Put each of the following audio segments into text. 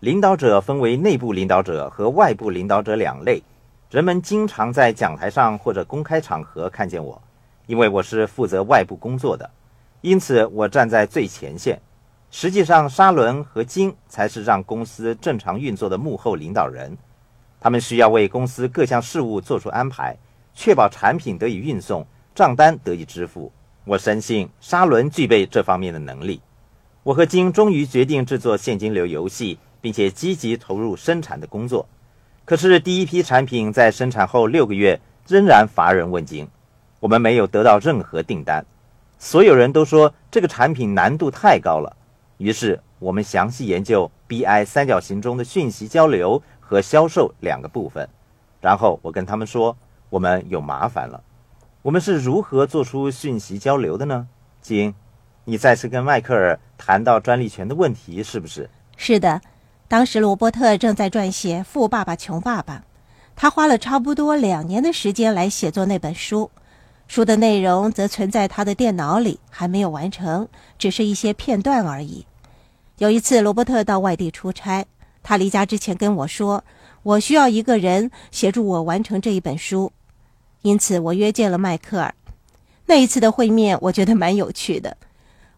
领导者分为内部领导者和外部领导者两类。人们经常在讲台上或者公开场合看见我，因为我是负责外部工作的，因此我站在最前线。实际上，沙伦和金才是让公司正常运作的幕后领导人。他们需要为公司各项事务做出安排，确保产品得以运送，账单得以支付。我深信沙伦具备这方面的能力。我和金终于决定制作现金流游戏，并且积极投入生产的工作。可是第一批产品在生产后六个月仍然乏人问津，我们没有得到任何订单。所有人都说这个产品难度太高了。于是我们详细研究 BI 三角形中的讯息交流和销售两个部分。然后我跟他们说，我们有麻烦了。我们是如何做出讯息交流的呢？金，你再次跟迈克尔谈到专利权的问题，是不是？是的，当时罗伯特正在撰写《富爸爸穷爸爸》，他花了差不多两年的时间来写作那本书，书的内容则存在他的电脑里，还没有完成，只是一些片段而已。有一次，罗伯特到外地出差，他离家之前跟我说：“我需要一个人协助我完成这一本书。”因此，我约见了迈克尔。那一次的会面，我觉得蛮有趣的。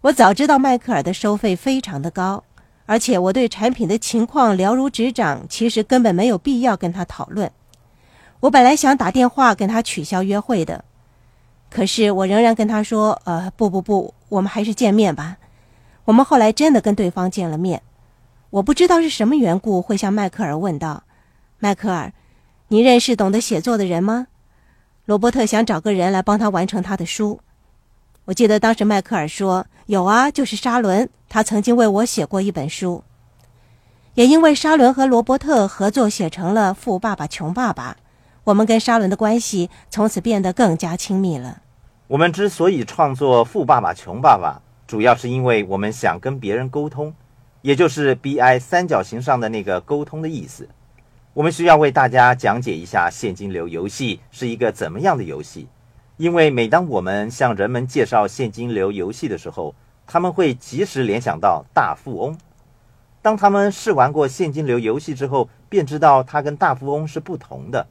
我早知道迈克尔的收费非常的高，而且我对产品的情况了如指掌，其实根本没有必要跟他讨论。我本来想打电话跟他取消约会的，可是我仍然跟他说：“呃，不不不，我们还是见面吧。”我们后来真的跟对方见了面。我不知道是什么缘故，会向迈克尔问道：“迈克尔，你认识懂得写作的人吗？”罗伯特想找个人来帮他完成他的书。我记得当时迈克尔说：“有啊，就是沙伦，他曾经为我写过一本书。”也因为沙伦和罗伯特合作写成了《富爸爸穷爸爸》，我们跟沙伦的关系从此变得更加亲密了。我们之所以创作《富爸爸穷爸爸》，主要是因为我们想跟别人沟通，也就是 BI 三角形上的那个沟通的意思。我们需要为大家讲解一下现金流游戏是一个怎么样的游戏，因为每当我们向人们介绍现金流游戏的时候，他们会及时联想到大富翁。当他们试玩过现金流游戏之后，便知道它跟大富翁是不同的。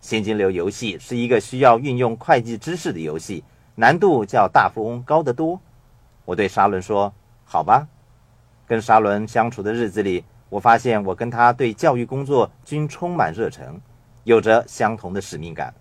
现金流游戏是一个需要运用会计知识的游戏，难度较大富翁高得多。我对沙伦说：“好吧。”跟沙伦相处的日子里。我发现我跟他对教育工作均充满热忱，有着相同的使命感。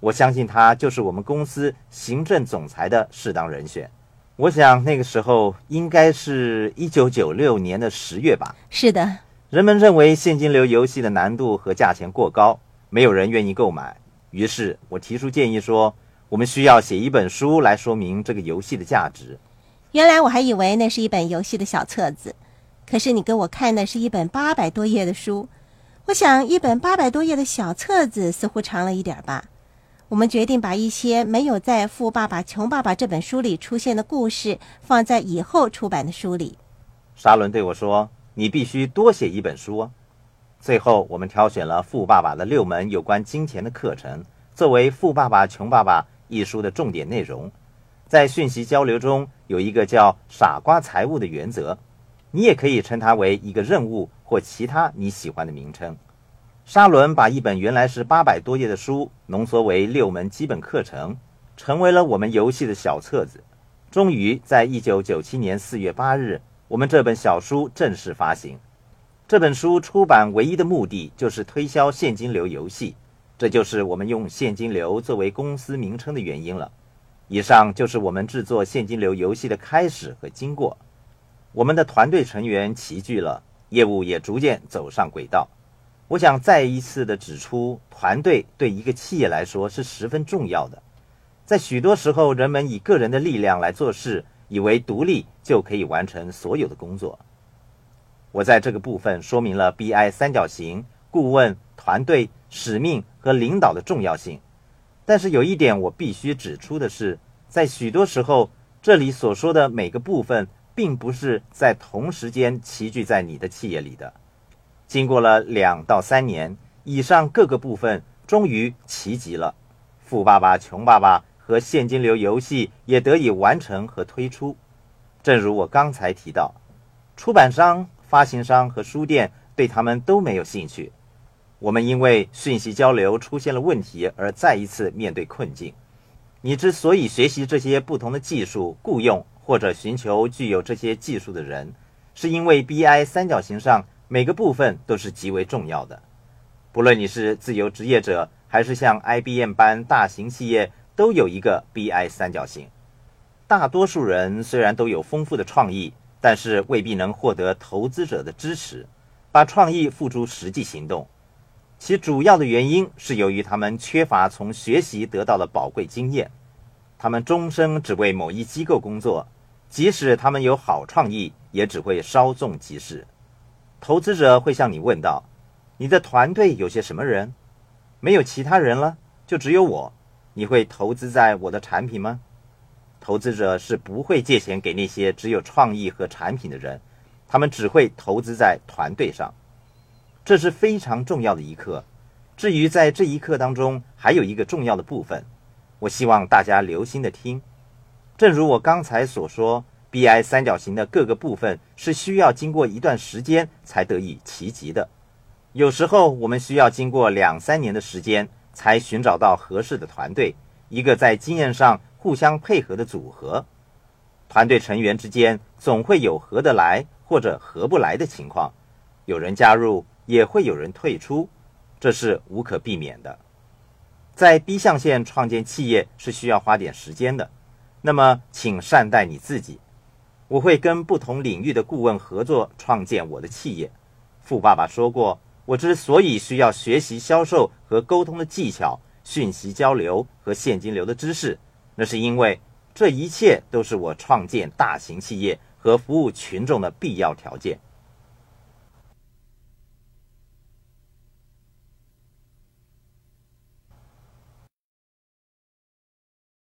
我相信他就是我们公司行政总裁的适当人选。我想那个时候应该是一九九六年的十月吧。是的，人们认为现金流游戏的难度和价钱过高，没有人愿意购买。于是我提出建议说，我们需要写一本书来说明这个游戏的价值。原来我还以为那是一本游戏的小册子。可是你给我看的是一本八百多页的书，我想一本八百多页的小册子似乎长了一点吧。我们决定把一些没有在《富爸爸穷爸爸》这本书里出现的故事放在以后出版的书里。沙伦对我说：“你必须多写一本书啊！”最后，我们挑选了《富爸爸》的六门有关金钱的课程，作为《富爸爸穷爸爸》一书的重点内容。在讯息交流中，有一个叫“傻瓜财务”的原则。你也可以称它为一个任务或其他你喜欢的名称。沙伦把一本原来是八百多页的书浓缩为六门基本课程，成为了我们游戏的小册子。终于在一九九七年四月八日，我们这本小书正式发行。这本书出版唯一的目的就是推销现金流游戏，这就是我们用现金流作为公司名称的原因了。以上就是我们制作现金流游戏的开始和经过。我们的团队成员齐聚了，业务也逐渐走上轨道。我想再一次的指出，团队对一个企业来说是十分重要的。在许多时候，人们以个人的力量来做事，以为独立就可以完成所有的工作。我在这个部分说明了 BI 三角形顾问团队使命和领导的重要性。但是有一点我必须指出的是，在许多时候，这里所说的每个部分。并不是在同时间齐聚在你的企业里的。经过了两到三年，以上各个部分终于齐集了，《富爸爸穷爸爸》和现金流游戏也得以完成和推出。正如我刚才提到，出版商、发行商和书店对他们都没有兴趣。我们因为讯息交流出现了问题而再一次面对困境。你之所以学习这些不同的技术，雇佣或者寻求具有这些技术的人，是因为 BI 三角形上每个部分都是极为重要的。不论你是自由职业者，还是像 IBM 般大型企业，都有一个 BI 三角形。大多数人虽然都有丰富的创意，但是未必能获得投资者的支持，把创意付诸实际行动。其主要的原因是由于他们缺乏从学习得到的宝贵经验，他们终生只为某一机构工作，即使他们有好创意，也只会稍纵即逝。投资者会向你问道：“你的团队有些什么人？没有其他人了，就只有我。你会投资在我的产品吗？”投资者是不会借钱给那些只有创意和产品的人，他们只会投资在团队上。这是非常重要的一课。至于在这一课当中还有一个重要的部分，我希望大家留心的听。正如我刚才所说，BI 三角形的各个部分是需要经过一段时间才得以齐集的。有时候我们需要经过两三年的时间才寻找到合适的团队，一个在经验上互相配合的组合。团队成员之间总会有合得来或者合不来的情况，有人加入。也会有人退出，这是无可避免的。在 B 象限创建企业是需要花点时间的，那么请善待你自己。我会跟不同领域的顾问合作创建我的企业。富爸爸说过，我之所以需要学习销售和沟通的技巧、讯息交流和现金流的知识，那是因为这一切都是我创建大型企业和服务群众的必要条件。